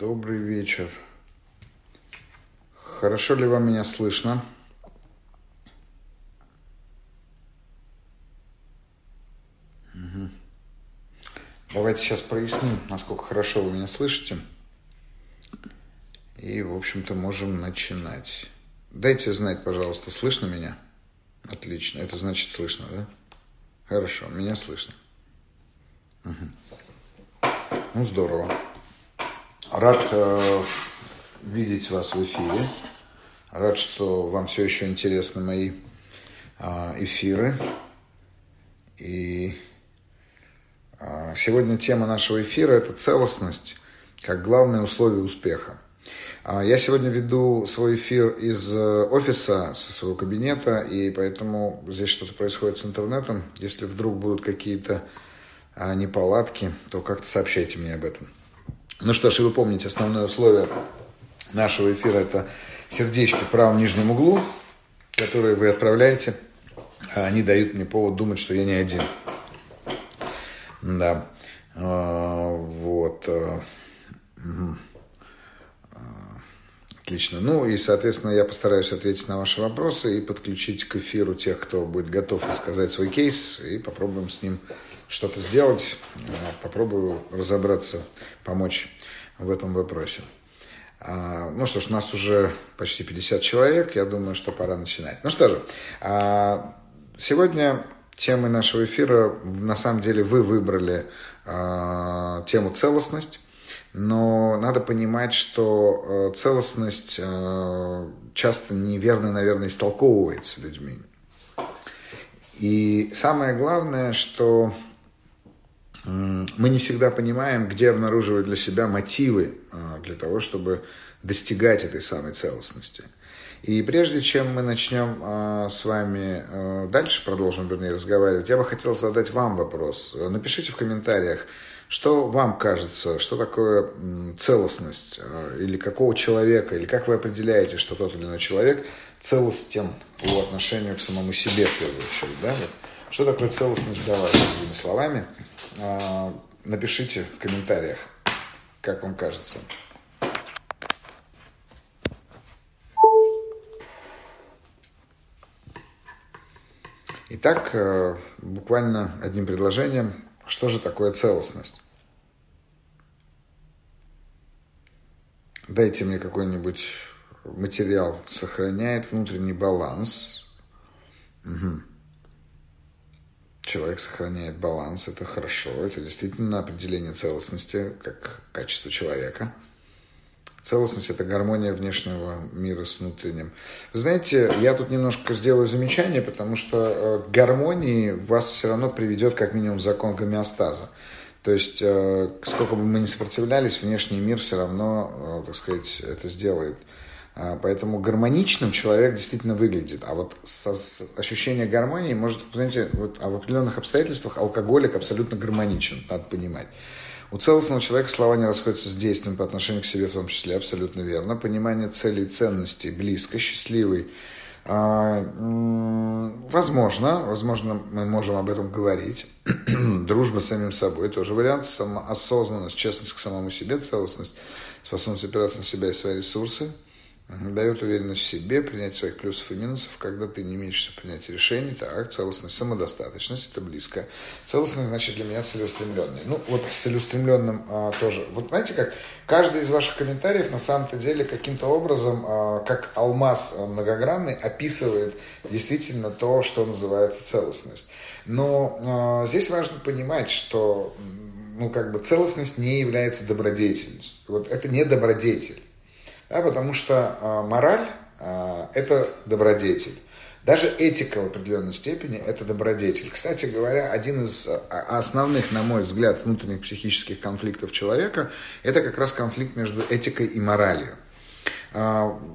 Добрый вечер. Хорошо ли вам меня слышно? Угу. Давайте сейчас проясним, насколько хорошо вы меня слышите. И, в общем-то, можем начинать. Дайте знать, пожалуйста, слышно меня? Отлично. Это значит слышно, да? Хорошо, меня слышно. Угу. Ну, здорово. Рад э, видеть вас в эфире. Рад, что вам все еще интересны мои э, эфиры. И э, сегодня тема нашего эфира – это целостность как главное условие успеха. А, я сегодня веду свой эфир из э, офиса, со своего кабинета, и поэтому здесь что-то происходит с интернетом. Если вдруг будут какие-то неполадки, то как-то сообщайте мне об этом. Ну что ж, и вы помните, основное условие нашего эфира – это сердечки в правом нижнем углу, которые вы отправляете. А они дают мне повод думать, что я не один. Да. А, вот. Угу. Отлично. Ну и, соответственно, я постараюсь ответить на ваши вопросы и подключить к эфиру тех, кто будет готов рассказать свой кейс, и попробуем с ним что-то сделать, э, попробую разобраться, помочь в этом вопросе. А, ну что ж, у нас уже почти 50 человек, я думаю, что пора начинать. Ну что же, а, сегодня темой нашего эфира, на самом деле, вы выбрали а, тему целостность, но надо понимать, что целостность часто неверно, наверное, истолковывается людьми. И самое главное, что мы не всегда понимаем, где обнаруживать для себя мотивы а, для того, чтобы достигать этой самой целостности. И прежде чем мы начнем а, с вами а, дальше, продолжим, вернее, разговаривать, я бы хотел задать вам вопрос. Напишите в комментариях, что вам кажется, что такое целостность, или какого человека, или как вы определяете, что тот или иной человек целостен по отношению к самому себе, в первую очередь. Да? Что такое целостность для вас, другими словами? А, напишите в комментариях, как вам кажется. Итак, э, буквально одним предложением, что же такое целостность? Дайте мне какой-нибудь материал, сохраняет внутренний баланс. Угу человек сохраняет баланс, это хорошо, это действительно определение целостности как качество человека. Целостность – это гармония внешнего мира с внутренним. Вы знаете, я тут немножко сделаю замечание, потому что э, к гармонии вас все равно приведет как минимум закон гомеостаза. То есть, э, сколько бы мы ни сопротивлялись, внешний мир все равно, э, так сказать, это сделает. А, поэтому гармоничным человек действительно выглядит. А вот со, с ощущение гармонии может, знаете, вот, а в определенных обстоятельствах алкоголик абсолютно гармоничен, надо понимать. У целостного человека слова не расходятся с действием по отношению к себе в том числе, абсолютно верно. Понимание целей и ценностей близко, счастливый. А, возможно, возможно, мы можем об этом говорить. Дружба с самим собой тоже вариант. Самоосознанность, честность к самому себе, целостность, способность опираться на себя и свои ресурсы – дает уверенность в себе, принять своих плюсов и минусов, когда ты не имеешься принять решений, так, целостность, самодостаточность, это близко. Целостность, значит, для меня целеустремленный. Ну, вот с целеустремленным а, тоже. Вот знаете как, каждый из ваших комментариев на самом-то деле каким-то образом, а, как алмаз многогранный, описывает действительно то, что называется целостность. Но а, здесь важно понимать, что ну, как бы целостность не является добродетельностью. Вот это не добродетель. Да, потому что э, мораль э, – это добродетель. Даже этика в определенной степени – это добродетель. Кстати говоря, один из основных, на мой взгляд, внутренних психических конфликтов человека – это как раз конфликт между этикой и моралью.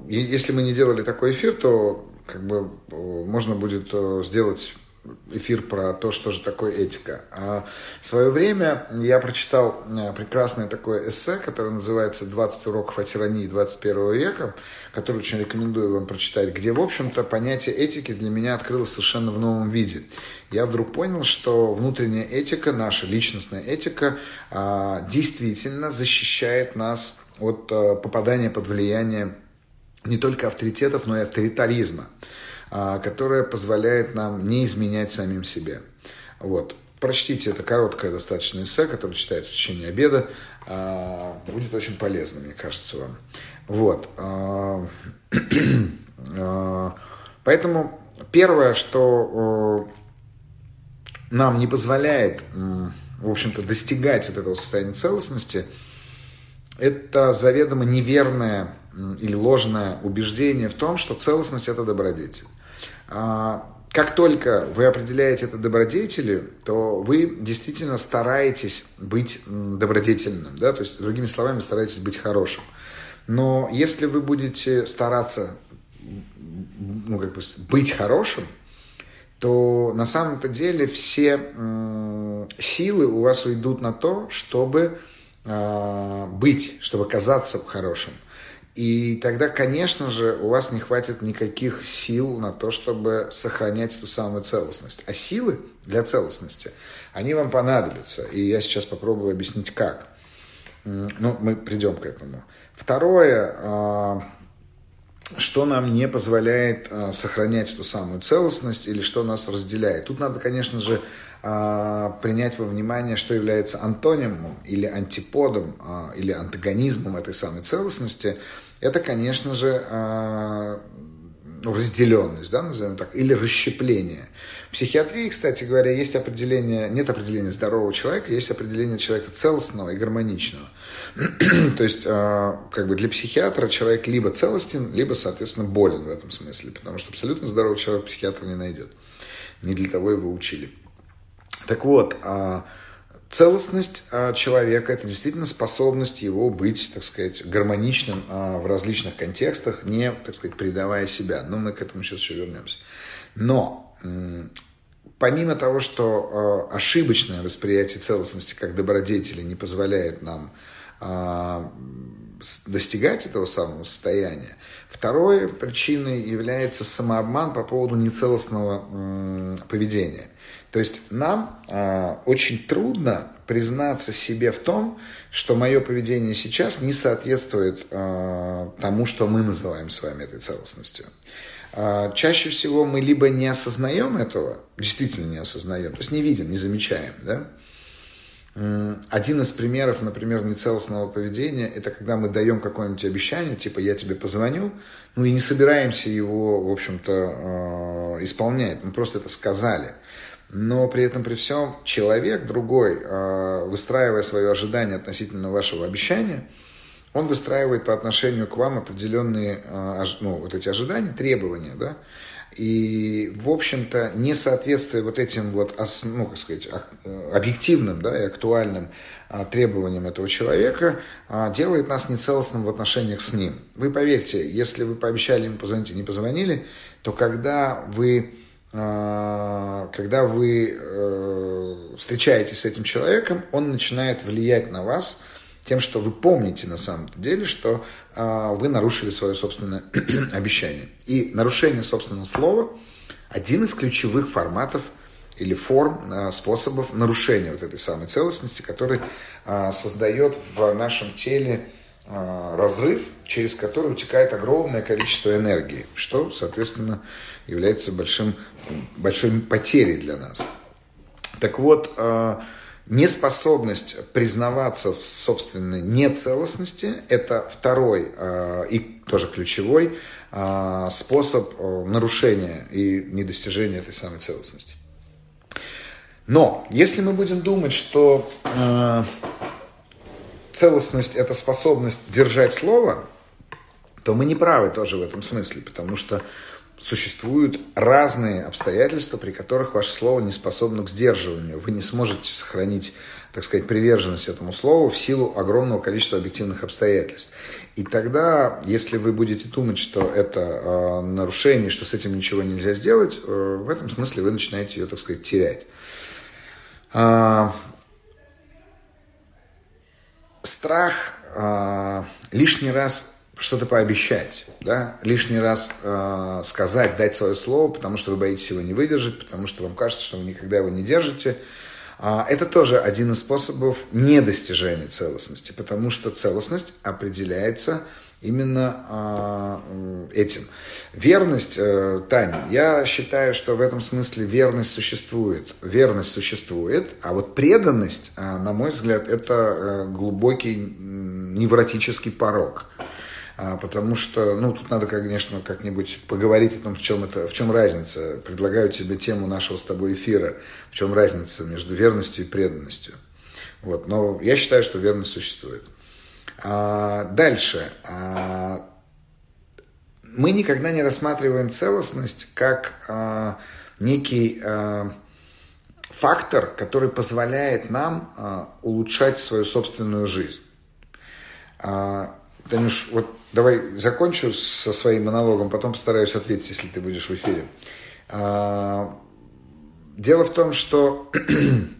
Если мы не делали такой эфир, то как бы можно будет сделать эфир про то, что же такое этика. А в свое время я прочитал э, прекрасное такое эссе, которое называется «20 уроков о тирании 21 века», который очень рекомендую вам прочитать, где, в общем-то, понятие этики для меня открылось совершенно в новом виде. Я вдруг понял, что внутренняя этика, наша личностная этика, а, действительно защищает нас от э, попадания под влияние не только авторитетов, но и авторитаризма, э, которое позволяет нам не изменять самим себе. Вот. Прочтите это короткое достаточно эссе, которое читается в течение обеда. Э, будет очень полезно, мне кажется, вам. Вот. Э, поэтому первое, что нам не позволяет, в общем-то, достигать вот этого состояния целостности, это заведомо неверное или ложное убеждение в том, что целостность – это добродетель. А, как только вы определяете это добродетелью, то вы действительно стараетесь быть добродетельным, да? то есть, другими словами, стараетесь быть хорошим. Но если вы будете стараться ну, как бы быть хорошим, то на самом-то деле все силы у вас уйдут на то, чтобы э, быть, чтобы казаться хорошим. И тогда, конечно же, у вас не хватит никаких сил на то, чтобы сохранять эту самую целостность. А силы для целостности, они вам понадобятся. И я сейчас попробую объяснить, как. Ну, мы придем к этому. Второе, а, что нам не позволяет э, сохранять эту самую целостность или что нас разделяет. Тут надо, конечно же, э, принять во внимание, что является антонимом или антиподом или антагонизмом этой самой целостности. Это, конечно же, э, ну, разделенность, да, назовем так, или расщепление. В психиатрии, кстати говоря, есть определение, нет определения здорового человека, есть определение человека целостного и гармоничного. То есть, а, как бы для психиатра человек либо целостен, либо, соответственно, болен в этом смысле, потому что абсолютно здоровый человек психиатр не найдет. Не для того его учили. Так вот, а, Целостность а, человека – это действительно способность его быть, так сказать, гармоничным в различных контекстах, не, так сказать, предавая себя. Но мы к этому сейчас еще вернемся. Но помимо того, что э, ошибочное восприятие целостности как добродетели не позволяет нам достигать этого самого состояния, второй причиной является самообман по поводу нецелостного поведения. То есть нам э, очень трудно признаться себе в том, что мое поведение сейчас не соответствует тому, что мы называем с вами этой целостностью. А, чаще всего мы либо не осознаем этого, действительно не осознаем, то есть не видим, не замечаем, да? Один из примеров, например, нецелостного поведения, это когда мы даем какое-нибудь обещание, типа «я тебе позвоню», ну и не собираемся его, в общем-то, исполнять, мы просто это сказали. Но при этом, при всем, человек другой, а, выстраивая свое ожидание относительно вашего обещания – он выстраивает по отношению к вам определенные э, ну, вот эти ожидания, требования, да, и, в общем-то, несоответствие вот этим вот, ну, как сказать, э, объективным да, и актуальным а, требованиям этого человека а, делает нас нецелостным в отношениях с ним. Вы поверьте, если вы пообещали ему позвонить и не позвонили, то когда вы а, когда вы э, встречаетесь с этим человеком, он начинает влиять на вас – тем, что вы помните на самом деле, что э, вы нарушили свое собственное обещание. И нарушение собственного слова – один из ключевых форматов или форм, э, способов нарушения вот этой самой целостности, который создает в нашем теле разрыв, через который утекает огромное количество энергии, что, соответственно, является большим, большой потерей для нас. Так вот, э, Неспособность признаваться в собственной нецелостности – это второй э, и тоже ключевой способ нарушения и недостижения этой самой целостности. Но если мы будем думать, что целостность – это способность держать слово, то мы не правы тоже в этом смысле, потому что существуют разные обстоятельства, при которых ваше слово не способно к сдерживанию. Вы не сможете сохранить, так сказать, приверженность этому слову в силу огромного количества объективных обстоятельств. И тогда, если вы будете думать, что это э, нарушение, что с этим ничего нельзя сделать, э, в этом смысле вы начинаете ее, так сказать, терять. Э, страх э, лишний раз что-то пообещать, да, лишний раз э, сказать, дать свое слово, потому что вы боитесь его не выдержать, потому что вам кажется, что вы никогда его не держите, а, это тоже один из способов недостижения целостности, потому что целостность определяется именно а, этим. Верность, э, Таня, я считаю, что в этом смысле верность существует. Верность существует, а вот преданность, а, на мой взгляд, это э, глубокий невротический порог. А, потому что, ну, тут надо, конечно, как-нибудь поговорить о том, в чем, это, в чем разница. Предлагаю тебе тему нашего с тобой эфира, в чем разница между верностью и преданностью. Вот. Но я считаю, что верность существует. А, дальше. А, мы никогда не рассматриваем целостность как а, некий фактор, который позволяет нам улучшать свою собственную жизнь. Танюш, вот давай закончу со своим монологом, потом постараюсь ответить, если ты будешь в эфире. Дело в том, что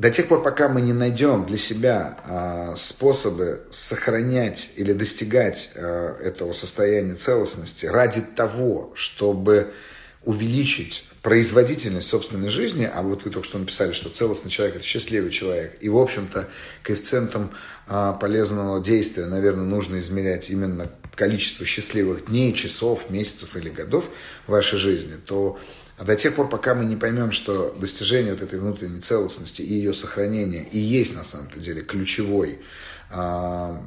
до тех пор, пока мы не найдем для себя а, способы сохранять или достигать а, этого состояния целостности ради того, чтобы увеличить производительность собственной жизни, а вот вы только что написали, что целостный человек – это счастливый человек, и, в общем-то, коэффициентом а, полезного действия, наверное, нужно измерять именно количество счастливых дней, часов, месяцев или годов в вашей жизни, то до тех пор, пока мы не поймем, что достижение вот этой внутренней целостности и ее сохранение и есть на самом-то деле ключевой а,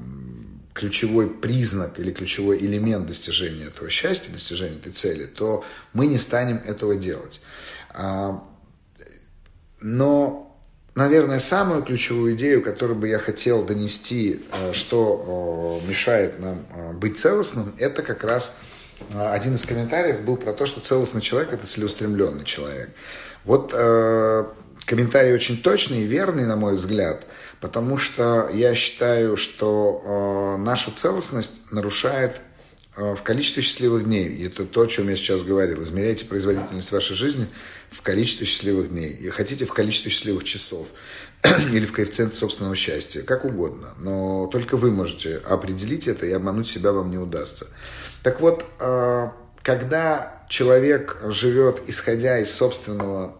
ключевой признак или ключевой элемент достижения этого счастья, достижения этой цели, то мы не станем этого делать. А, но, наверное, самую ключевую идею, которую бы я хотел донести, э, что мешает нам э, быть целостным, это как раз э, один из комментариев был про то, что целостный человек – это целеустремленный человек. Вот комментарий очень точный и верный, на мой взгляд – потому что я считаю, что э, наша целостность нарушает э, в количестве счастливых дней. И это то, о чем я сейчас говорил. Измеряйте производительность вашей жизни в количестве счастливых дней. И хотите в количестве счастливых часов или в коэффициенте собственного счастья, как угодно. Но только вы можете определить это, и обмануть себя вам не удастся. Так вот, э, когда человек живет, исходя из собственного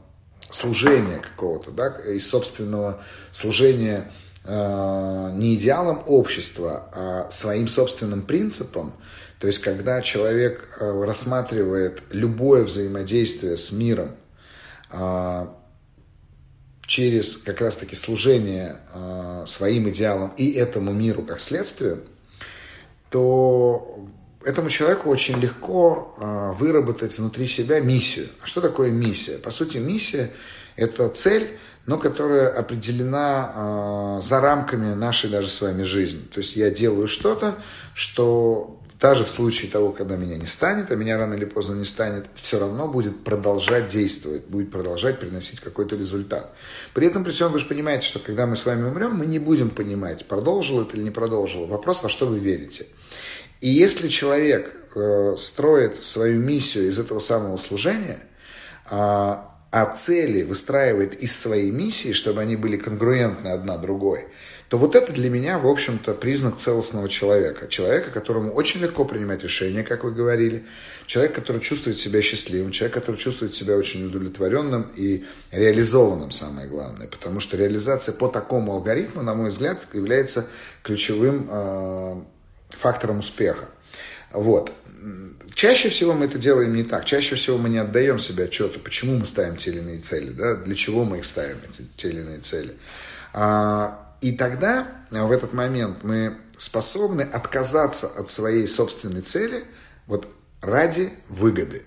служения какого-то, да, из собственного служения э, не идеалам общества, а своим собственным принципам. То есть, когда человек э, рассматривает любое взаимодействие с миром через как раз-таки служение своим идеалам и этому миру как следствие, то этому человеку очень легко э, выработать внутри себя миссию. А что такое миссия? По сути, миссия – это цель, но которая определена э, за рамками нашей даже с вами жизни. То есть я делаю что-то, что даже в случае того, когда меня не станет, а меня рано или поздно не станет, все равно будет продолжать действовать, будет продолжать приносить какой-то результат. При этом, при всем, вы же понимаете, что когда мы с вами умрем, мы не будем понимать, продолжил это или не продолжил. Вопрос, во что вы верите. И если человек э, строит свою миссию из этого самого служения, э, а цели выстраивает из своей миссии, чтобы они были конгруентны одна другой, то вот это для меня, в общем-то, признак целостного человека. Человека, которому очень легко принимать решения, как вы говорили. Человек, который чувствует себя счастливым. Человек, который чувствует себя очень удовлетворенным и реализованным, самое главное. Потому что реализация по такому алгоритму, на мой взгляд, является ключевым э, фактором успеха. Вот. Чаще всего мы это делаем не так. Чаще всего мы не отдаем себе отчету, почему мы ставим те или иные цели, да, для чего мы их ставим, эти, те или иные цели. А, и тогда, в этот момент, мы способны отказаться от своей собственной цели вот ради выгоды.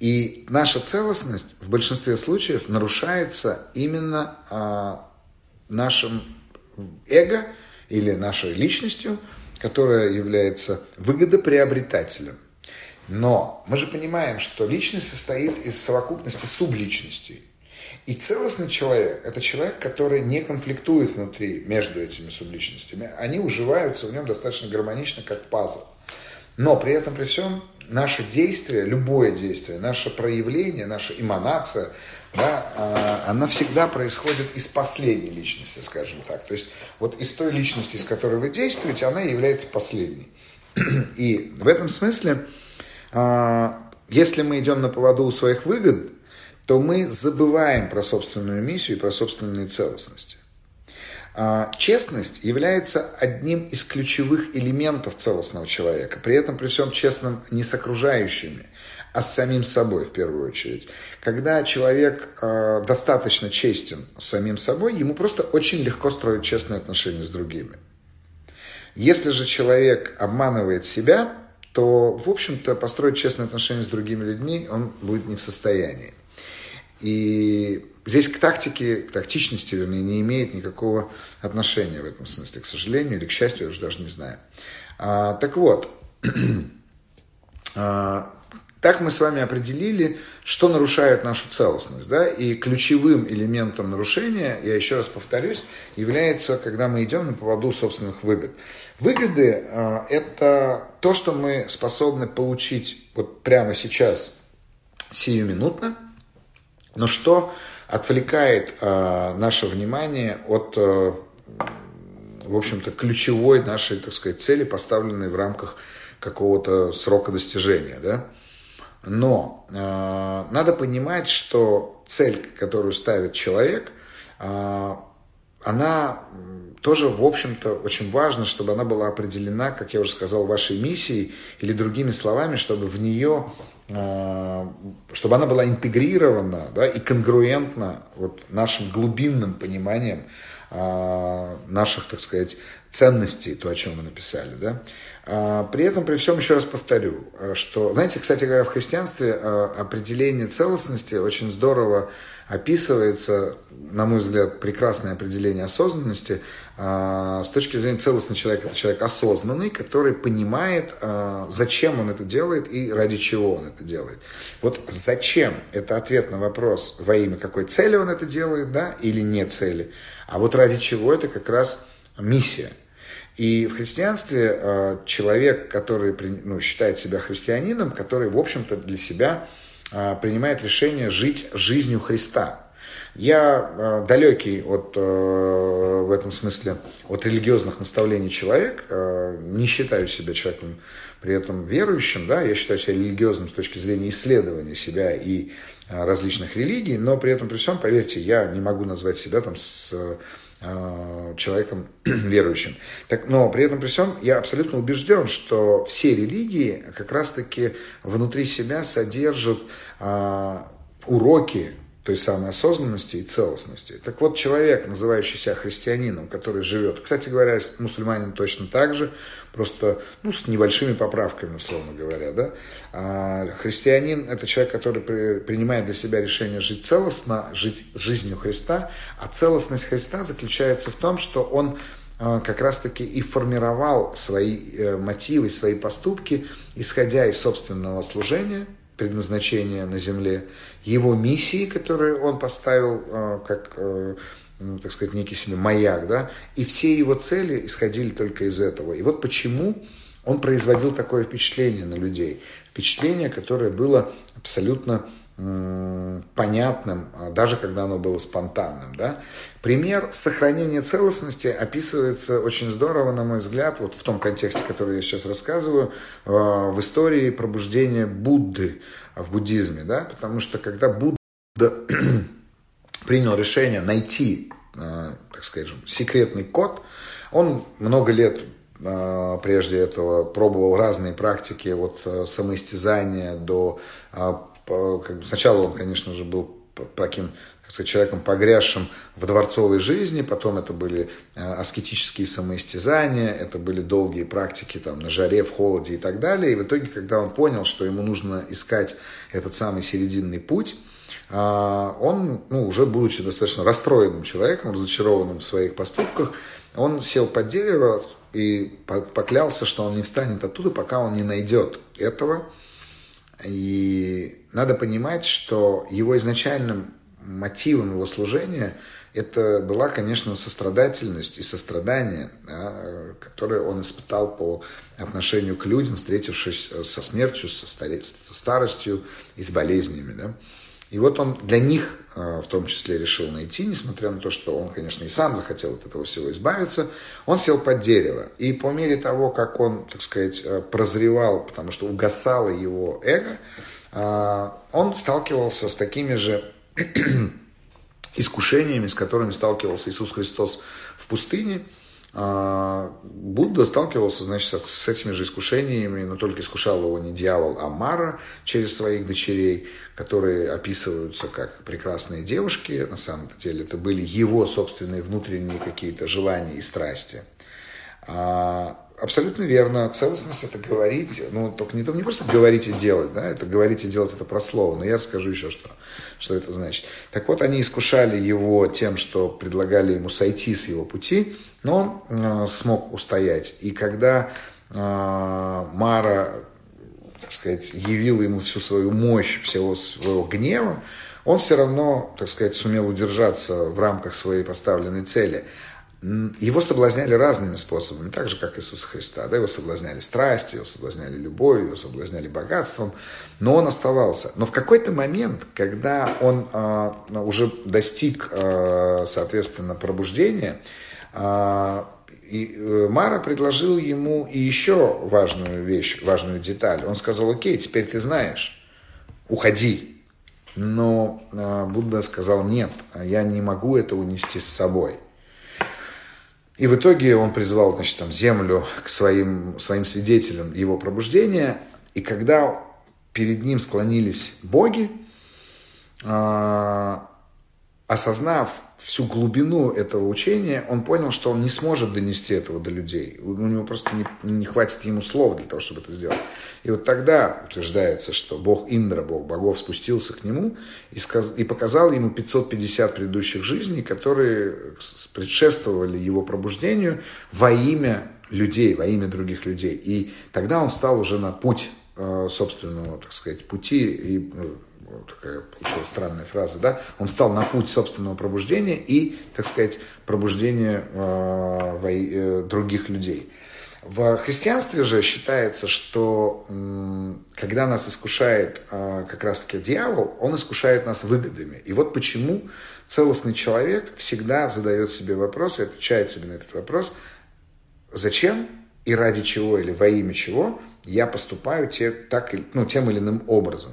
И наша целостность в большинстве случаев нарушается именно а, нашим эго или нашей личностью, которая является выгодоприобретателем. Но мы же понимаем, что личность состоит из совокупности субличностей. И целостный человек – это человек, который не конфликтует внутри между этими субличностями. Они уживаются в нем достаточно гармонично, как пазл. Но при этом, при всем, наше действие, любое действие, наше проявление, наша эманация, да, а, она всегда происходит из последней личности, скажем так. То есть вот из той личности, из которой вы действуете, она является последней. И в этом смысле, а, если мы идем на поводу у своих выгод, то мы забываем про собственную миссию и про собственные целостности. А, честность является одним из ключевых элементов целостного человека. При этом при всем честным не с окружающими, а с самим собой в первую очередь. Когда человек э, достаточно честен с самим собой, ему просто очень легко строить честные отношения с другими. Если же человек обманывает себя, то, в общем-то, построить честные отношения с другими людьми он будет не в состоянии. И здесь к тактике, к тактичности, вернее, не имеет никакого отношения в этом смысле, к сожалению, или к счастью, я уже даже не знаю. А, так вот, а, так мы с вами определили, что нарушает нашу целостность. Да? И ключевым элементом нарушения, я еще раз повторюсь, является, когда мы идем на поводу собственных выгод. Выгоды э, – это то, что мы способны получить вот прямо сейчас, сиюминутно, но что отвлекает э, наше внимание от, э, в общем-то, ключевой нашей, так сказать, цели, поставленной в рамках какого-то срока достижения. Да? Но э, надо понимать, что цель, которую ставит человек, э, она тоже, в общем-то, очень важно, чтобы она была определена, как я уже сказал, вашей миссией, или другими словами, чтобы в нее, э, чтобы она была интегрирована да, и конгруентна вот, нашим глубинным пониманием э, наших, так сказать, ценностей, то, о чем мы написали. Да? А, при этом, при всем, еще раз повторю, э, что, знаете, кстати говоря, в христианстве э, определение целостности очень здорово описывается, на мой взгляд, прекрасное определение осознанности. А, с точки зрения целостного человека, это человек осознанный, который понимает, зачем он это делает и ради чего он это делает. Вот зачем – это ответ на вопрос, во имя какой цели он это делает, да, или не цели. А вот ради чего – это как раз миссия – и в христианстве э, человек, который ну, считает себя христианином, который, в общем-то, для себя э, принимает решение жить жизнью Христа. Я э, далекий от, в этом смысле от религиозных наставлений человек, не считаю себя человеком при этом верующим, да, я считаю себя религиозным с точки зрения исследования себя и различных религий, но при этом при всем, поверьте, я не могу назвать себя там с человеком верующим. Так, но при этом при всем я абсолютно убежден, что все религии как раз-таки внутри себя содержат а, уроки той самой осознанности и целостности. Так вот, человек, называющий себя христианином, который живет, кстати говоря, мусульманин точно так же, просто ну, с небольшими поправками, условно говоря. Да? А христианин – это человек, который при, принимает для себя решение жить целостно, жить жизнью Христа, а целостность Христа заключается в том, что он а, как раз-таки и формировал свои э, мотивы, свои поступки, исходя из собственного служения – предназначения на Земле, его миссии, которые он поставил э, как, э, так сказать, некий себе маяк, да, и все его цели исходили только из этого. И вот почему он производил такое впечатление на людей. Впечатление, которое было абсолютно понятным, а даже когда оно было спонтанным. Да? Пример сохранения целостности описывается очень здорово, на мой взгляд, вот в том контексте, который я сейчас рассказываю, а, в истории пробуждения Будды в буддизме. Да? Потому что когда Будда принял решение найти, а, так скажем, секретный код, он много лет прежде этого пробовал разные практики от самоистязания до сначала он, конечно же, был таким как сказать, человеком, погрязшим в дворцовой жизни, потом это были э, аскетические самоистязания, это были долгие практики там, на жаре, в холоде и так далее. И в итоге, когда он понял, что ему нужно искать этот самый серединный путь, э, он, ну, уже будучи достаточно расстроенным человеком, разочарованным в своих поступках, он сел под дерево и поклялся, что он не встанет оттуда, пока он не найдет этого, и надо понимать, что его изначальным мотивом его служения это была, конечно, сострадательность и сострадание, да, которое он испытал по отношению к людям, встретившись со смертью, со старостью и с болезнями. Да. И вот он для них э, в том числе решил найти, несмотря на то, что он, конечно, и сам захотел от этого всего избавиться, он сел под дерево. И по мере того, как он, так сказать, э, прозревал, потому что угасало его эго, э, он сталкивался с такими же искушениями, с которыми сталкивался Иисус Христос в пустыне. А, Будда сталкивался, значит, с этими же искушениями, но только искушал его не дьявол, а Мара через своих дочерей, которые описываются как прекрасные девушки. На самом деле это были его собственные внутренние какие-то желания и страсти. А, абсолютно верно. Целостность это говорить, ну, только не, не просто говорить и делать, да, это говорить и делать это про слово, но я расскажу еще, что, что это значит. Так вот, они искушали его тем, что предлагали ему сойти с его пути, но он э, смог устоять. И когда э, Мара, так сказать, явила ему всю свою мощь, всего своего гнева, он все равно, так сказать, сумел удержаться в рамках своей поставленной цели – его соблазняли разными способами, так же, как Иисуса Христа. Да, его соблазняли страстью, его соблазняли любовью, его соблазняли богатством, но он оставался. Но в какой-то момент, когда он э, уже достиг, э, соответственно, пробуждения, и Мара предложил ему и еще важную вещь, важную деталь. Он сказал, окей, теперь ты знаешь, уходи. Но э, Будда сказал, нет, я не могу это унести с собой. И в итоге он призвал значит, там, землю к своим, своим свидетелям его пробуждения. И когда перед ним склонились боги, а, осознав всю глубину этого учения, он понял, что он не сможет донести этого до людей. У него просто не, не хватит ему слов для того, чтобы это сделать. И вот тогда утверждается, что Бог Индра, Бог богов, спустился к нему и, сказ, и показал ему 550 предыдущих жизней, которые предшествовали его пробуждению во имя людей, во имя других людей. И тогда он встал уже на путь э, собственного, так сказать, пути и ну, такая получилась странная фраза, да, он встал на путь собственного пробуждения и, так сказать, пробуждения э, э, других людей. В христианстве же считается, что когда нас искушает э, как раз-таки дьявол, он искушает нас выгодами. И вот почему целостный человек всегда задает себе вопрос и отвечает себе на этот вопрос, зачем и ради чего или во имя чего я поступаю те, так, ну, тем или иным образом.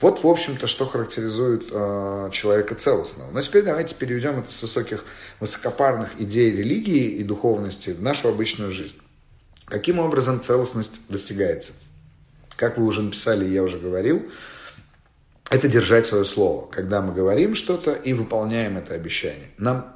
Вот, в общем-то, что характеризует э, человека целостного. Но теперь давайте переведем это с высоких, высокопарных идей религии и духовности в нашу обычную жизнь. Каким образом целостность достигается? Как вы уже написали, я уже говорил, это держать свое слово. Когда мы говорим что-то и выполняем это обещание. Нам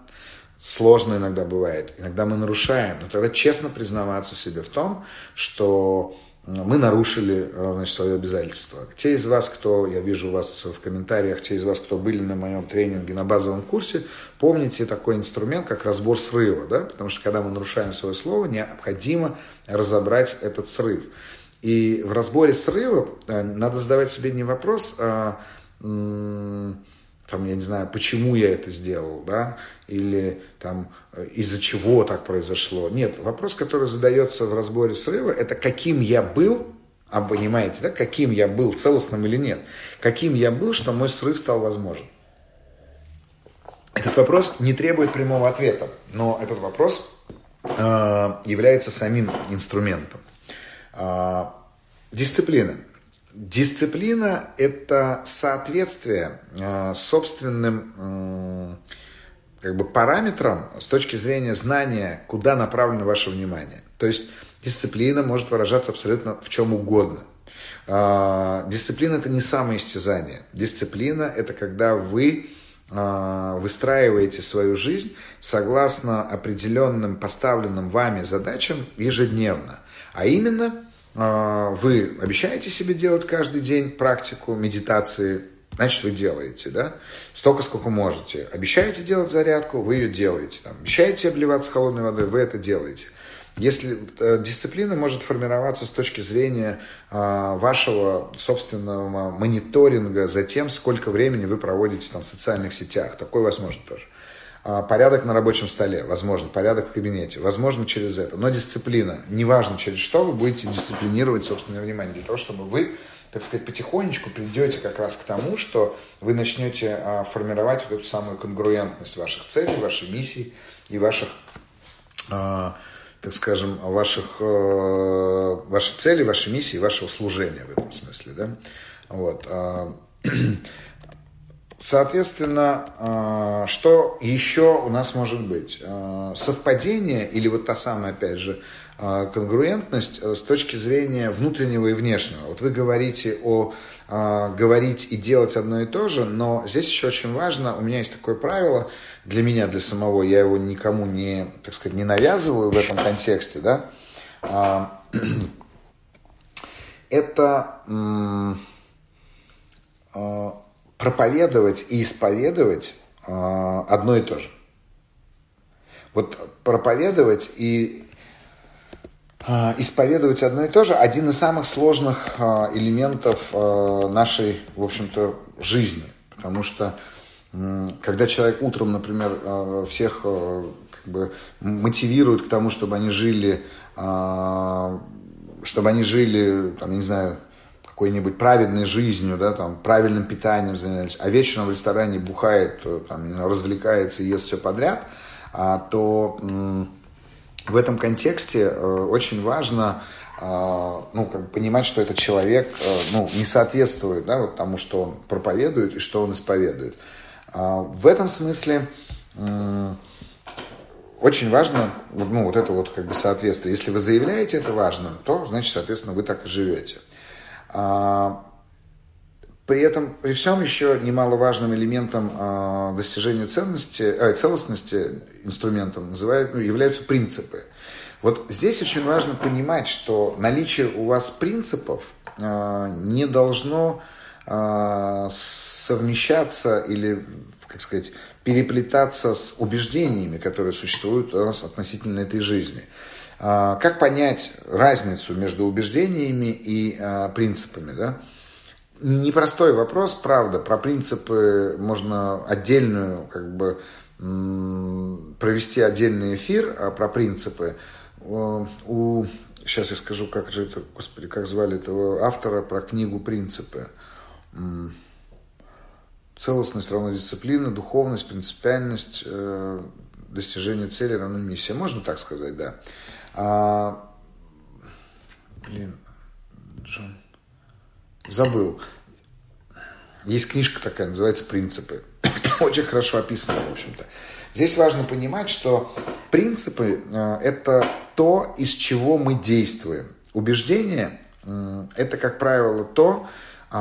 сложно иногда бывает, иногда мы нарушаем, но тогда честно признаваться себе в том, что мы нарушили э, значит, свое обязательство. Те из вас, кто, я вижу вас в комментариях, те из вас, кто были на моем тренинге на базовом курсе, помните такой инструмент, как разбор срыва, да? потому что когда мы нарушаем свое слово, необходимо разобрать этот срыв. И в разборе срыва э, надо задавать себе не вопрос, а там, я не знаю, почему я это сделал, да, или там из-за чего так произошло. Нет, вопрос, который задается в разборе срыва, это каким я был, а понимаете, да, каким я был, целостным или нет, каким я был, что мой срыв стал возможен. Этот вопрос не требует прямого ответа, но этот вопрос э, является самим инструментом. Э, дисциплина. Дисциплина – это соответствие э, собственным как бы параметрам с точки зрения знания, куда направлено ваше внимание. То есть дисциплина может выражаться абсолютно в чем угодно. Э, дисциплина – это не самоистязание. Дисциплина – это когда вы э, выстраиваете свою жизнь согласно определенным поставленным вами задачам ежедневно. А именно – а, вы обещаете себе делать каждый день практику медитации, значит, вы делаете, да? Столько, сколько можете. Обещаете делать зарядку, вы ее делаете. Там, обещаете обливаться холодной водой, вы это делаете. Если э, дисциплина может формироваться с точки зрения э, вашего собственного мониторинга за тем, сколько времени вы проводите там, в социальных сетях, такое возможно тоже. А, порядок на рабочем столе, возможно, порядок в кабинете, возможно, через это. Но дисциплина, неважно через что, вы будете дисциплинировать собственное внимание для того, чтобы вы, так сказать, потихонечку придете как раз к тому, что вы начнете а, формировать вот эту самую конгруентность ваших целей, вашей миссии и ваших а, так скажем, ваших, э, ваши цели, ваши миссии, вашего служения в этом смысле, да, вот. Соответственно, а, что еще у нас может быть? А, совпадение или вот та самая, опять же, а, конгруентность э, с точки зрения внутреннего и внешнего. Вот вы говорите о говорить и делать одно и то же, но здесь еще очень важно, у меня есть такое правило, для меня, для самого, я его никому не, так сказать, не навязываю в этом контексте, да, это проповедовать и исповедовать одно и то же. Вот проповедовать и а, исповедовать одно и то же один из самых сложных а, элементов а, нашей, в общем-то, жизни. Потому что когда человек утром, например, всех как бы мотивирует к тому, чтобы они жили, чтобы они жили, там, я не знаю, какой-нибудь праведной жизнью, да, там, правильным питанием занялись, а вечером в ресторане бухает, там, развлекается и ест все подряд, то в этом контексте э, очень важно э, ну, как бы понимать, что этот человек э, ну, не соответствует да, вот тому, что он проповедует и что он исповедует. В этом смысле очень важно ну, вот это вот как бы соответствие. Если вы заявляете это важно, то, значит, соответственно, вы так и живете. При этом, при всем еще немаловажным элементом э, достижения ценности, э, целостности инструментом называют, ну, являются принципы. Вот здесь очень важно понимать, что наличие у вас принципов э, не должно э, совмещаться или, как сказать, переплетаться с убеждениями, которые существуют у нас относительно этой жизни. Как понять разницу между убеждениями и принципами? Да? непростой вопрос, правда. Про принципы можно отдельную, как бы, провести отдельный эфир а про принципы. У, сейчас я скажу, как же это, господи, как звали этого автора про книгу «Принципы». Целостность равно дисциплина, духовность, принципиальность, э, достижение цели равно миссия. Можно так сказать, да. А, блин, Джон забыл. Есть книжка такая, называется «Принципы». Очень хорошо описано, в общем-то. Здесь важно понимать, что принципы э, – это то, из чего мы действуем. Убеждение это, как правило, то, э,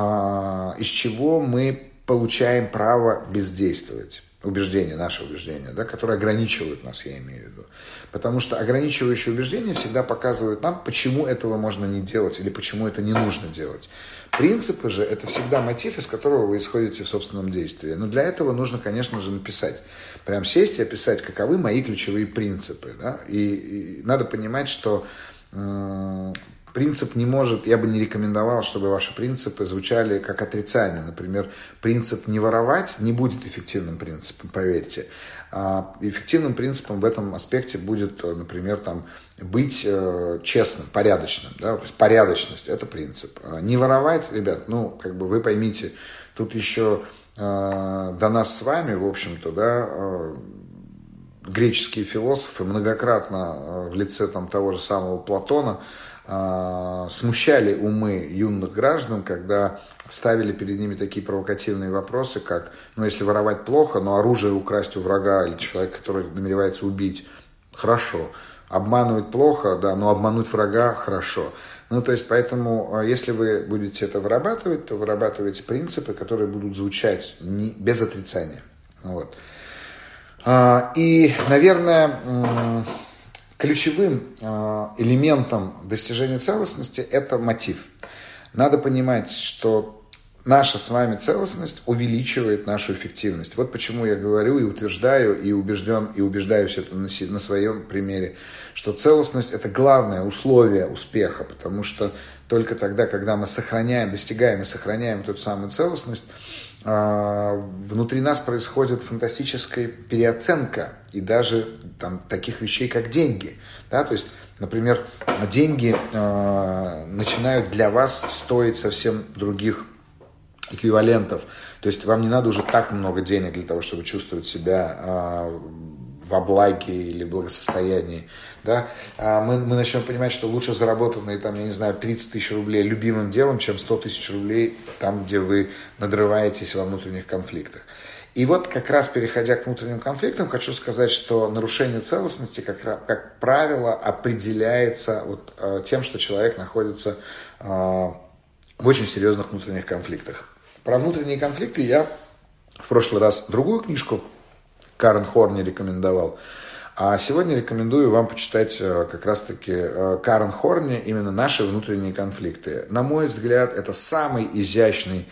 из чего мы получаем право бездействовать убеждения, наши убеждения, да, которые ограничивают нас, я имею в виду. Потому что ограничивающие убеждения всегда показывают нам, почему этого можно не делать или почему это не нужно делать. Принципы же – это всегда мотив, из которого вы исходите в собственном действии. Но для этого нужно, конечно же, написать. Прям сесть и описать, каковы мои ключевые принципы. Да? И, и надо понимать, что принцип не может, я бы не рекомендовал, чтобы ваши принципы звучали как отрицание. Например, принцип не воровать не будет эффективным принципом, поверьте. А эффективным принципом в этом аспекте будет, например, там, быть э, честным, порядочным. Да? То есть порядочность – это принцип. А не воровать, ребят, ну, как бы вы поймите, тут еще э, до нас с вами, в общем-то, да, э, греческие философы многократно э, в лице там, того же самого Платона смущали умы юных граждан, когда ставили перед ними такие провокативные вопросы, как, ну, если воровать плохо, но оружие украсть у врага или человека, который намеревается убить, хорошо. Обманывать плохо, да, но обмануть врага хорошо. Ну, то есть, поэтому, а, если вы будете это вырабатывать, то вырабатывайте принципы, которые будут звучать не, без отрицания. Вот. А, и, наверное, ключевым э, элементом достижения целостности это мотив. Надо понимать, что наша с вами целостность увеличивает нашу эффективность. Вот почему я говорю и утверждаю, и убежден, и убеждаюсь это на, на своем примере, что целостность это главное условие успеха, потому что только тогда, когда мы сохраняем, достигаем и сохраняем эту самую целостность, а, внутри нас происходит фантастическая переоценка и даже там, таких вещей, как деньги. Да? То есть, например, деньги э, начинают для вас стоить совсем других эквивалентов. То есть вам не надо уже так много денег для того, чтобы чувствовать себя э, во благе или благосостоянии, да, а мы, мы начнем понимать, что лучше заработанные, там, я не знаю, 30 тысяч рублей любимым делом, чем 100 тысяч рублей там, где вы надрываетесь во внутренних конфликтах. И вот как раз переходя к внутренним конфликтам, хочу сказать, что нарушение целостности, как, как правило, определяется вот, э, тем, что человек находится в очень серьезных внутренних конфликтах. Про внутренние конфликты я в прошлый раз другую книжку Карен Хорни рекомендовал. А сегодня рекомендую вам почитать э, как раз-таки Карен Хорни именно «Наши внутренние конфликты». На мой взгляд, это самый изящный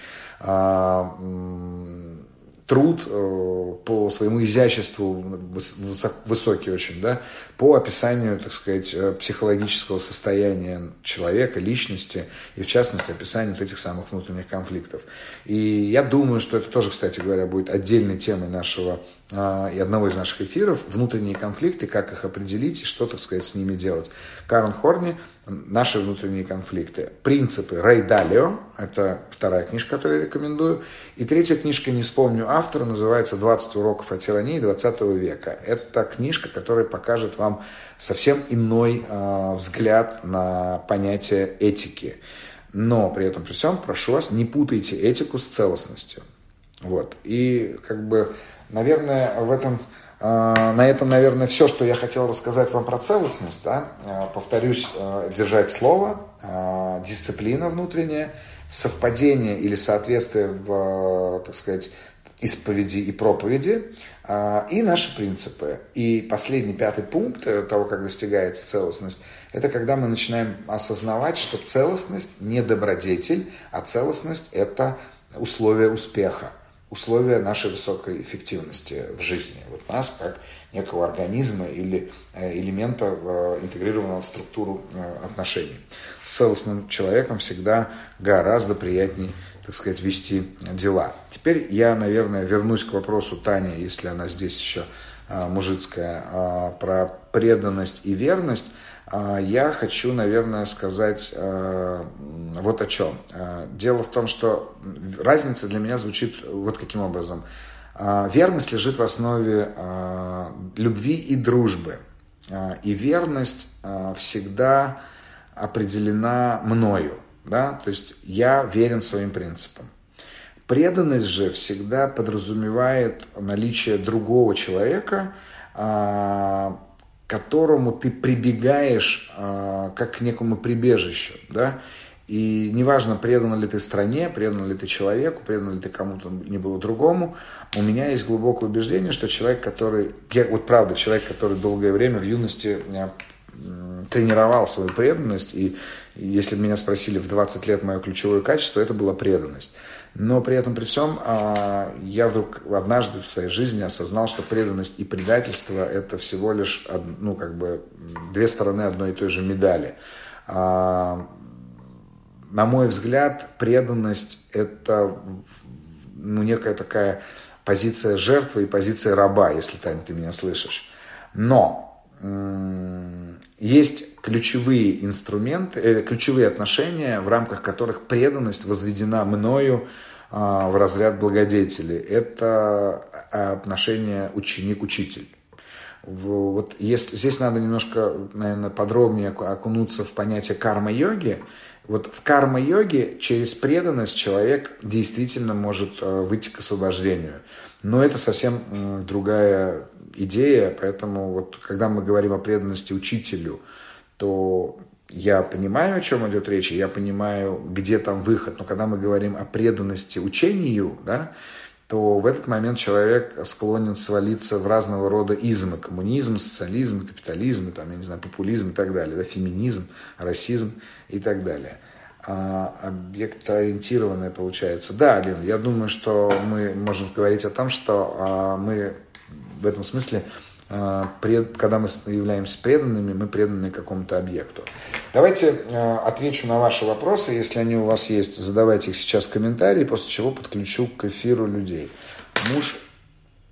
труд э, по своему изяществу высокий очень, да, по описанию, так сказать, э, психологического состояния человека, личности, и в частности описанию вот этих самых внутренних конфликтов. И я думаю, что это тоже, кстати говоря, будет отдельной темой нашего и одного из наших эфиров, внутренние конфликты, как их определить и что, так сказать, с ними делать. Карен Хорни «Наши внутренние конфликты». Принципы Рэй Далио, это вторая книжка, которую я рекомендую. И третья книжка, не вспомню автора, называется «20 уроков о тирании 20 века». Это книжка, которая покажет вам совсем иной э, взгляд на понятие этики. Но при этом при всем, прошу вас, не путайте этику с целостностью. Вот. И как бы Наверное, в этом, э, на этом, наверное, все, что я хотел рассказать вам про целостность. Да? Э, повторюсь, э, держать слово, дисциплина внутренняя, совпадение или соответствие в, так сказать, исповеди и проповеди, и наши принципы. И последний, пятый пункт того, как достигается целостность, это когда мы начинаем осознавать, что целостность не добродетель, а целостность – это условие успеха условия нашей высокой эффективности в жизни. Вот нас как некого организма или э, элемента интегрированного в структуру э, отношений. С целостным человеком всегда гораздо приятнее, так сказать, вести дела. Теперь я, наверное, вернусь к вопросу Тани, если она здесь еще э, мужицкая, про преданность и верность. А, я хочу, наверное, сказать э, вот о чем. Э, дело в том, что разница для меня звучит вот каким образом. Э, верность лежит в основе любви и дружбы. И верность всегда определена мною. Да? То есть я верен своим принципам. Преданность же всегда подразумевает наличие другого человека, которому ты прибегаешь э, как к некому прибежищу, да, и неважно, предан ли ты стране, предан ли ты человеку, предан ли ты кому-то нибудь другому, у меня есть глубокое убеждение, что человек, который, я, вот правда, человек, который долгое время в юности э, тренировал свою преданность, и если бы меня спросили в 20 лет мое ключевое качество, это была преданность. Но при этом, при всем, а, я вдруг однажды в своей жизни осознал, что преданность и предательство – это всего лишь, ну, как бы, две стороны одной и той же медали. А, на мой взгляд, преданность – это ну, некая такая позиция жертвы и позиция раба, если, Таня, ты меня слышишь. Но есть ключевые инструменты, э, ключевые отношения, в рамках которых преданность возведена мною а, в разряд благодетелей. Это а, отношение ученик-учитель. Вот если, здесь надо немножко, наверное, подробнее окунуться в понятие карма-йоги. Вот в карма-йоге через преданность человек действительно может э, выйти к освобождению. Но это совсем другая идея, поэтому вот когда мы говорим о преданности учителю, то я понимаю, о чем идет речь, я понимаю, где там выход, но когда мы говорим о преданности учению, да, то в этот момент человек склонен свалиться в разного рода измы. Коммунизм, социализм, капитализм, там, я не знаю, популизм и так далее, да, феминизм, расизм и так далее. А, объектоориентированное получается. Да, Алин, я думаю, что мы можем говорить о том, что а, мы в этом смысле, э, когда мы являемся преданными, мы преданы какому-то объекту. Давайте э, отвечу на ваши вопросы. Если они у вас есть, задавайте их сейчас в комментарии, после чего подключу к эфиру людей. Муж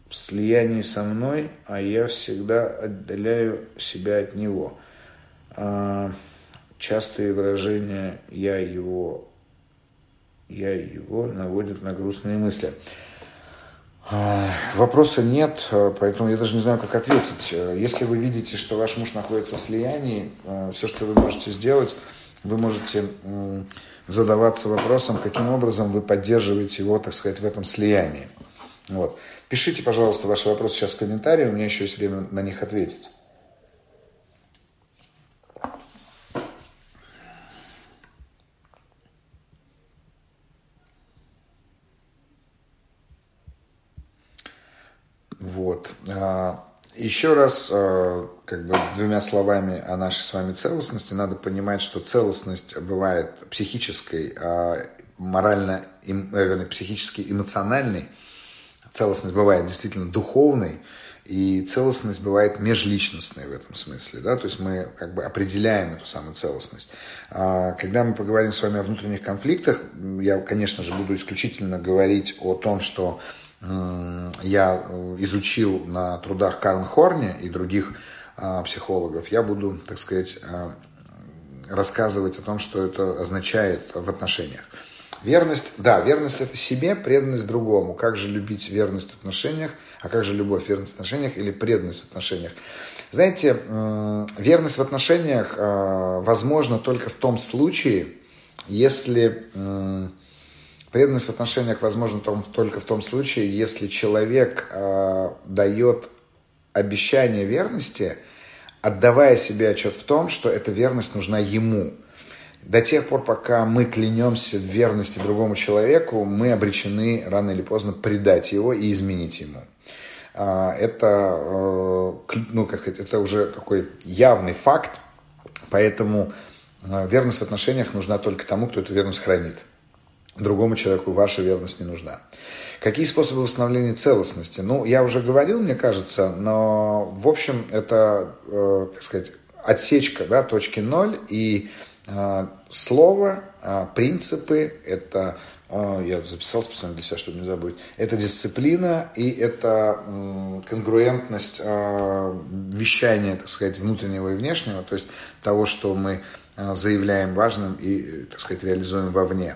в слиянии со мной, а я всегда отдаляю себя от него. А, частые выражения «я его», «я его» наводят на грустные мысли. Вопроса нет, поэтому я даже не знаю, как ответить. Если вы видите, что ваш муж находится в слиянии, все, что вы можете сделать, вы можете задаваться вопросом, каким образом вы поддерживаете его, так сказать, в этом слиянии. Вот. Пишите, пожалуйста, ваши вопросы сейчас в комментарии, у меня еще есть время на них ответить. Вот. А, еще раз, а, как бы двумя словами о нашей с вами целостности, надо понимать, что целостность бывает психической, а морально, э, вернее, психически эмоциональной. Целостность бывает действительно духовной, и целостность бывает межличностной в этом смысле, да, то есть мы как бы определяем эту самую целостность. А, когда мы поговорим с вами о внутренних конфликтах, я, конечно же, буду исключительно говорить о том, что я э, изучил на трудах Карн Хорни и других а, психологов, я буду, так сказать, рассказывать о том, что это означает в отношениях. Верность, да, верность это себе, преданность другому. Как же любить верность в отношениях, а как же любовь, верность в отношениях или преданность в отношениях? Знаете, верность в отношениях возможна только в том случае, если Преданность в отношениях возможна только в том случае, если человек э, дает обещание верности, отдавая себе отчет в том, что эта верность нужна ему. До тех пор, пока мы клянемся в верности другому человеку, мы обречены рано или поздно предать его и изменить ему. А, это, э, ну, как это, это уже такой явный факт, поэтому э, верность в отношениях нужна только тому, кто эту верность хранит другому человеку ваша верность не нужна. Какие способы восстановления целостности? Ну, я уже говорил, мне кажется, но, в общем, это, э, как сказать, отсечка, да, точки ноль, и э, слово, э, принципы, это, э, я записал специально для себя, чтобы не забыть, это дисциплина и это э, конгруентность э, вещания, так сказать, внутреннего и внешнего, то есть того, что мы э, заявляем важным и, так сказать, реализуем вовне.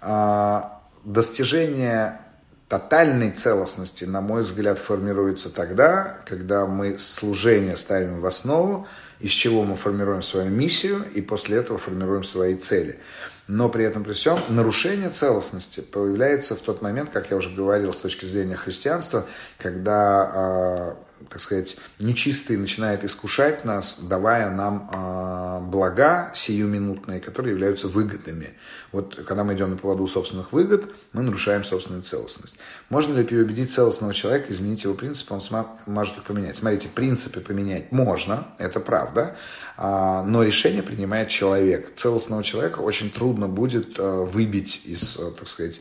А, достижение тотальной целостности, на мой взгляд, формируется тогда, когда мы служение ставим в основу, из чего мы формируем свою миссию и после этого формируем свои цели. Но при этом при всем нарушение целостности появляется в тот момент, как я уже говорил, с точки зрения христианства, когда а, так сказать, нечистый начинает искушать нас, давая нам э, блага сиюминутные, которые являются выгодными. Вот когда мы идем на поводу собственных выгод, мы нарушаем собственную целостность. Можно ли переубедить целостного человека, изменить его принципы, он может их поменять. Смотрите, принципы поменять можно, это правда, э, но решение принимает человек. Целостного человека очень трудно будет э, выбить из, э, так сказать,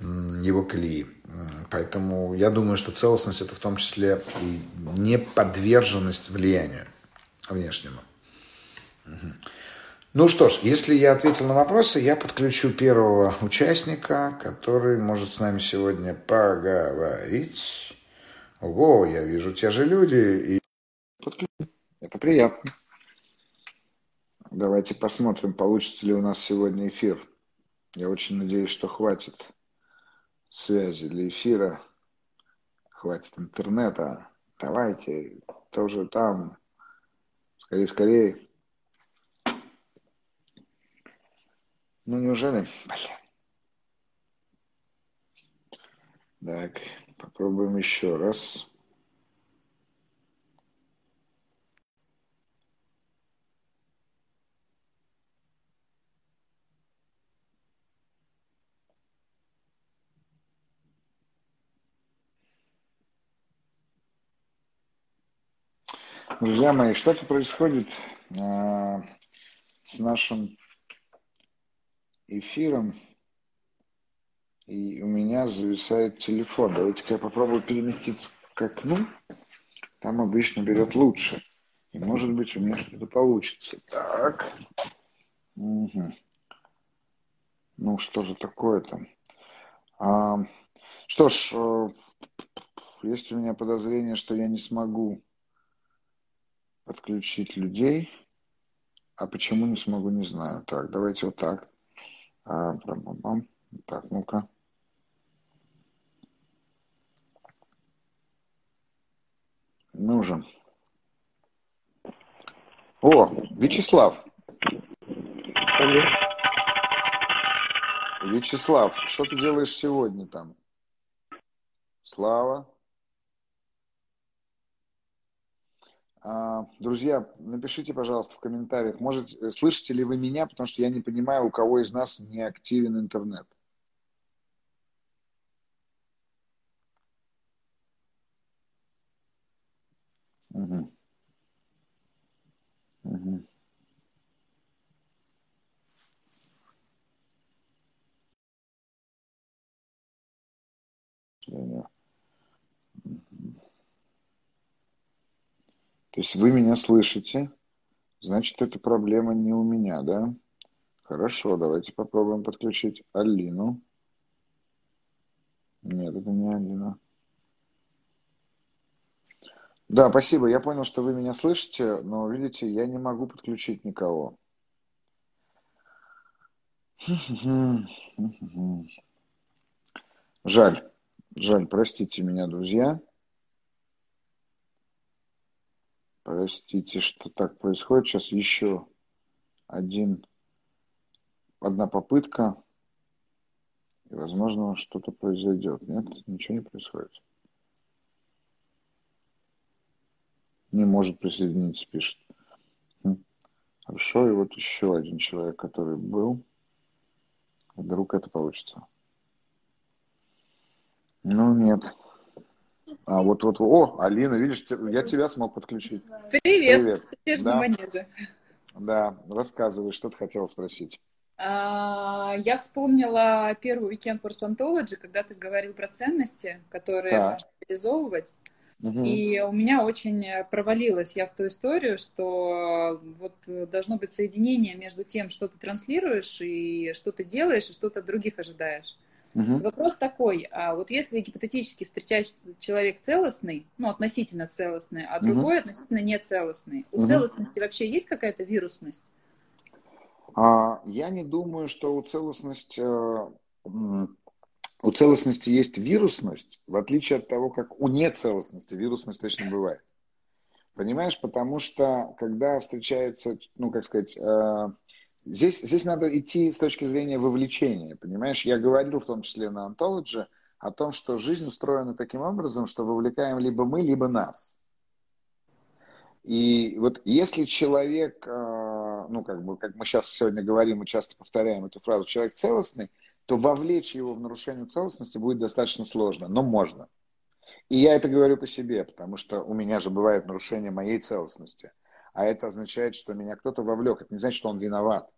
его колеи. Поэтому я думаю, что целостность это в том числе и неподверженность влиянию внешнему. Ну что ж, если я ответил на вопросы, я подключу первого участника, который может с нами сегодня поговорить. Ого, я вижу те же люди. И... Это приятно. Давайте посмотрим, получится ли у нас сегодня эфир. Я очень надеюсь, что хватит связи для эфира, хватит интернета. Давайте, тоже там. Скорее, скорее. Ну, неужели? Блин. Так, попробуем еще раз. Друзья мои, что-то происходит э, с нашим эфиром, и у меня зависает телефон. Давайте-ка я попробую переместиться к окну. Там обычно берет лучше. И может быть у меня что-то получится. Так. Угу. Ну, что же такое там? А, что ж, э, есть у меня подозрение, что я не смогу подключить людей. А почему не смогу, не знаю. Так, давайте вот так. А, так, ну-ка. Нужен. О, Вячеслав. Алло. Вячеслав, что ты делаешь сегодня там? Слава. Друзья, напишите, пожалуйста, в комментариях, может, э, слышите ли вы меня, потому что я не понимаю, у кого из нас не активен интернет. Угу. Угу. То есть вы меня слышите, значит, эта проблема не у меня, да? Хорошо, давайте попробуем подключить Алину. Нет, это не Алина. Да, спасибо. Я понял, что вы меня слышите, но, видите, я не могу подключить никого. Жаль. Жаль, простите меня, друзья. Простите, что так происходит. Сейчас еще один, одна попытка. И, возможно, что-то произойдет. Нет, ничего не происходит. Не может присоединиться, пишет. Хм. Хорошо, и вот еще один человек, который был. Вдруг это получится. Ну, нет. А вот вот, о, Алина, видишь, я тебя смог подключить. Привет, Привет. да. манеже. Да, рассказывай, что ты хотела спросить. А, я вспомнила первый уикенд Force Ontology, когда ты говорил про ценности, которые так. можно реализовывать. Угу. И у меня очень провалилась я в ту историю, что вот должно быть соединение между тем, что ты транслируешь, и что ты делаешь, и что ты от других ожидаешь. Угу. Вопрос такой, а вот если гипотетически встречается человек целостный, ну, относительно целостный, а другой угу. относительно нецелостный, у угу. целостности вообще есть какая-то вирусность? А, я не думаю, что у целостности, э, у целостности есть вирусность, в отличие от того, как у нецелостности вирусность точно бывает. Понимаешь, потому что когда встречается, ну, как сказать, э, Здесь, здесь надо идти с точки зрения вовлечения, понимаешь? Я говорил в том числе на Anthology о том, что жизнь устроена таким образом, что вовлекаем либо мы, либо нас. И вот если человек, э, ну как бы, как мы сейчас сегодня говорим, мы часто повторяем эту фразу, человек целостный, то вовлечь его в нарушение целостности будет достаточно сложно, но можно. И я это говорю по себе, потому что у меня же бывает нарушение моей целостности. А это означает, что меня кто-то вовлек. Это не значит, что он виноват.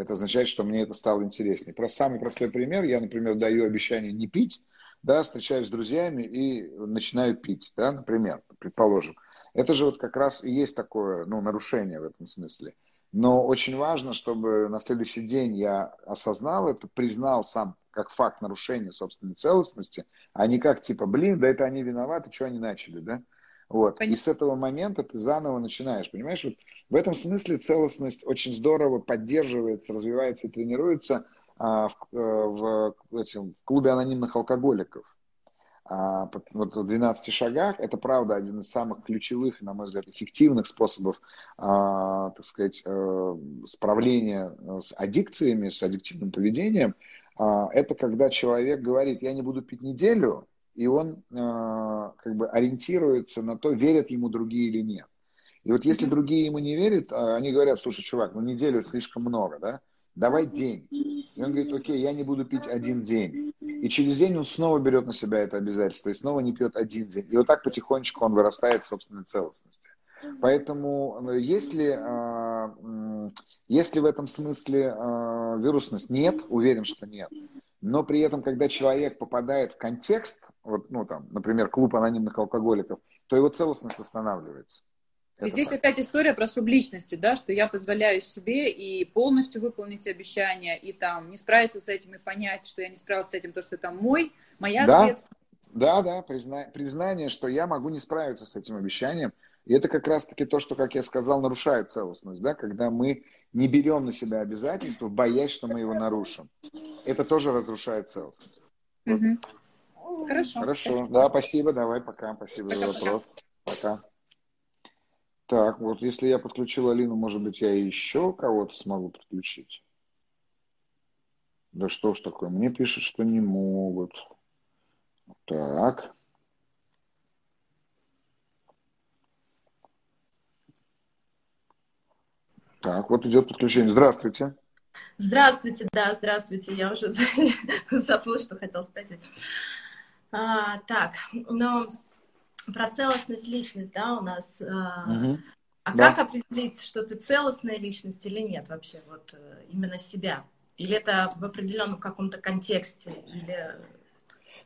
Это означает, что мне это стало интереснее. Про самый простой пример. Я, например, даю обещание не пить, да, встречаюсь с друзьями и начинаю пить, да, например, предположим. Это же вот как раз и есть такое, ну, нарушение в этом смысле. Но очень важно, чтобы на следующий день я осознал это, признал сам как факт нарушения собственной целостности, а не как типа, блин, да это они виноваты, что они начали, да? Вот. И с этого момента ты заново начинаешь, понимаешь? Вот в этом смысле целостность очень здорово поддерживается, развивается и тренируется а, в, э, в, этим, в клубе анонимных алкоголиков. А, вот в 12 шагах это, правда, один из самых ключевых, на мой взгляд, эффективных способов, а, так сказать, а, справления с аддикциями, с аддиктивным поведением. А, это когда человек говорит, я не буду пить неделю, и он э, как бы ориентируется на то, верят ему другие или нет. И вот если другие ему не верят, а они говорят, слушай, чувак, ну неделю слишком много, да? Давай день. И он говорит, окей, я не буду пить один день. И через день он снова берет на себя это обязательство и снова не пьет один день. И вот так потихонечку он вырастает в собственной целостности. Поэтому э, если, э, если в этом смысле э, вирусность нет, уверен, что нет, но при этом, когда человек попадает в контекст, вот, ну, там, например, клуб анонимных алкоголиков, то его целостность восстанавливается. И здесь так. опять история про субличности, да, что я позволяю себе и полностью выполнить обещания, и там не справиться с этим, и понять, что я не справился с этим, то, что это мой, моя да, ответственность. Да, да, призна... признание, что я могу не справиться с этим обещанием. И это как раз-таки то, что, как я сказал, нарушает целостность, да, когда мы не берем на себя обязательства, боясь, что мы его нарушим. Это тоже разрушает целостность. Угу. Хорошо. Хорошо. Спасибо. Да, спасибо. Давай, пока. Спасибо пока, за вопрос. Пока. пока. Так, вот если я подключил Алину, может быть, я еще кого-то смогу подключить? Да что ж такое, мне пишут, что не могут. Так. Так, вот идет подключение. Здравствуйте. Здравствуйте, да, здравствуйте. Я уже забыла, что хотел спросить. А, так, но про целостность личность, да, у нас. Угу. А да. как определить, что ты целостная личность или нет вообще, вот э, именно себя? Или это в определенном каком-то контексте? Или...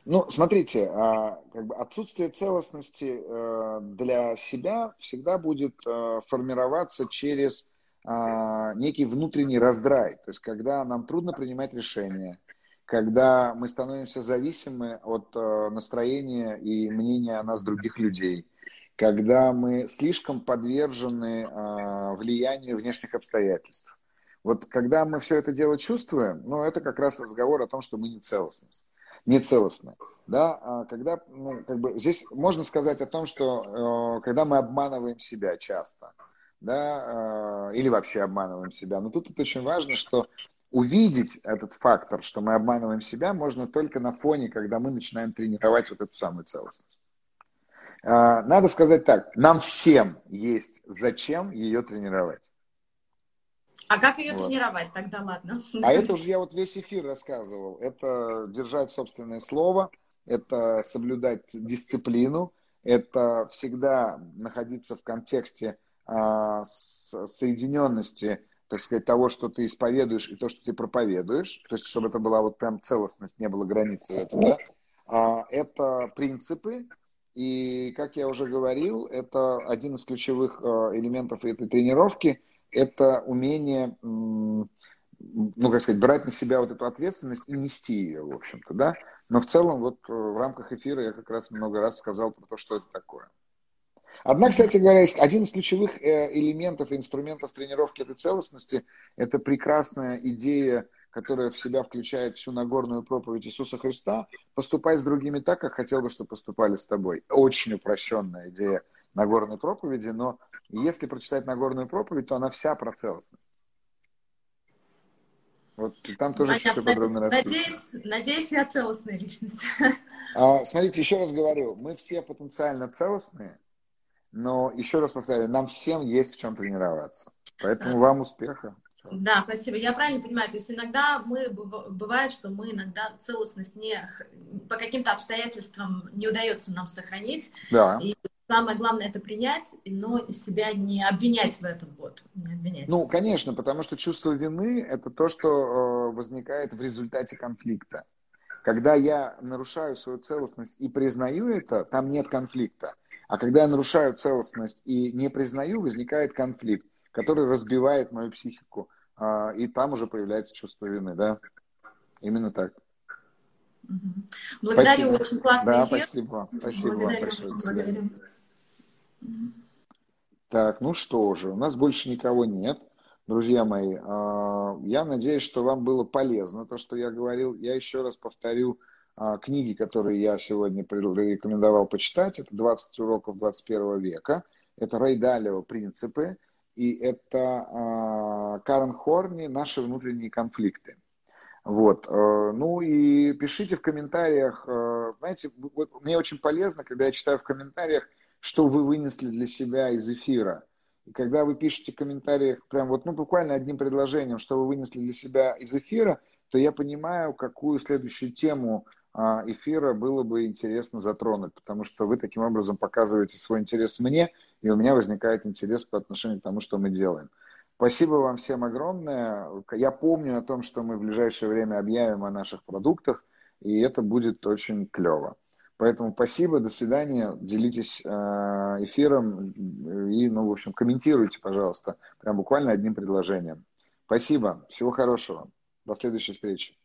Ну, смотрите, а, как бы отсутствие целостности э, для себя всегда будет э, формироваться через некий внутренний раздрай. То есть, когда нам трудно принимать решения, когда мы становимся зависимы от э, настроения и мнения о нас других людей, когда мы слишком подвержены э, влиянию внешних обстоятельств. Вот когда мы все это дело чувствуем, ну, это как раз разговор о том, что мы не целостность, не целостны. Да, а когда, ну, как бы, здесь можно сказать о том, что э, когда мы обманываем себя часто, да, э, или вообще обманываем себя. Но тут это очень важно, что увидеть этот фактор, что мы обманываем себя, можно только на фоне, когда мы начинаем тренировать вот эту самую целостность. А, надо сказать так, нам всем есть зачем ее тренировать. А как ее вот. тренировать тогда, ладно? А это уже я вот весь эфир рассказывал. Это держать собственное слово, это соблюдать дисциплину, это всегда находиться в контексте соединенности так сказать, того, что ты исповедуешь и то, что ты проповедуешь, то есть чтобы это была вот прям целостность, не было границы в этом, да, а, это принципы, и, как я уже говорил, это один из ключевых а, элементов этой тренировки, это умение, ну, как сказать, брать на себя вот эту ответственность и нести ее, в общем-то, да, но в целом вот э, в рамках эфира я как раз много раз сказал про то, что это такое. Одна, кстати говоря, есть один из ключевых э, элементов и инструментов тренировки этой целостности – это прекрасная идея, которая в себя включает всю Нагорную проповедь Иисуса Христа «Поступай с другими так, как хотел бы, чтобы поступали с тобой». Очень упрощенная идея Нагорной проповеди, но если прочитать Нагорную проповедь, то она вся про целостность. Вот там тоже Понятно. все подробно расписано. Надеюсь, надеюсь, я целостная личность. А, смотрите, еще раз говорю, мы все потенциально целостные, но еще раз повторяю, нам всем есть в чем тренироваться. Поэтому вам успеха. Да, спасибо. Я правильно понимаю, то есть иногда мы, бывает, что мы иногда целостность не, по каким-то обстоятельствам не удается нам сохранить. Да. И самое главное это принять, но себя не обвинять в этом. Вот, не обвинять. Ну, конечно, потому что чувство вины – это то, что э, возникает в результате конфликта. Когда я нарушаю свою целостность и признаю это, там нет конфликта. А когда я нарушаю целостность и не признаю, возникает конфликт, который разбивает мою психику. А, и там уже появляется чувство вины, да? Именно так. Благодарю, спасибо. очень классный да, эфир. спасибо. Спасибо Благодарю. вам большое. Благодарю. Так, ну что же, у нас больше никого нет. Друзья мои, а, я надеюсь, что вам было полезно то, что я говорил. Я еще раз повторю, книги, которые я сегодня рекомендовал почитать. Это «20 уроков 21 века». Это Рэй Далио «Принципы». И это а, Карен Хорни «Наши внутренние конфликты». Вот. Э, ну и пишите в комментариях. Э, знаете, мне очень полезно, когда я читаю в комментариях, что вы вынесли для себя из эфира. И когда вы пишете в комментариях прям вот, ну, буквально одним предложением, что вы вынесли для себя из эфира, то я понимаю, какую следующую тему а, эфира было бы интересно затронуть, потому что вы таким образом показываете свой интерес мне, и у меня возникает интерес по отношению к тому, что мы делаем. Спасибо вам всем огромное. Я помню о том, что мы в ближайшее время объявим о наших продуктах, и это будет очень клево. Поэтому спасибо, до свидания, делитесь а, эфиром и, ну, в общем, комментируйте, пожалуйста, прям буквально одним предложением. Спасибо, всего хорошего, до следующей встречи.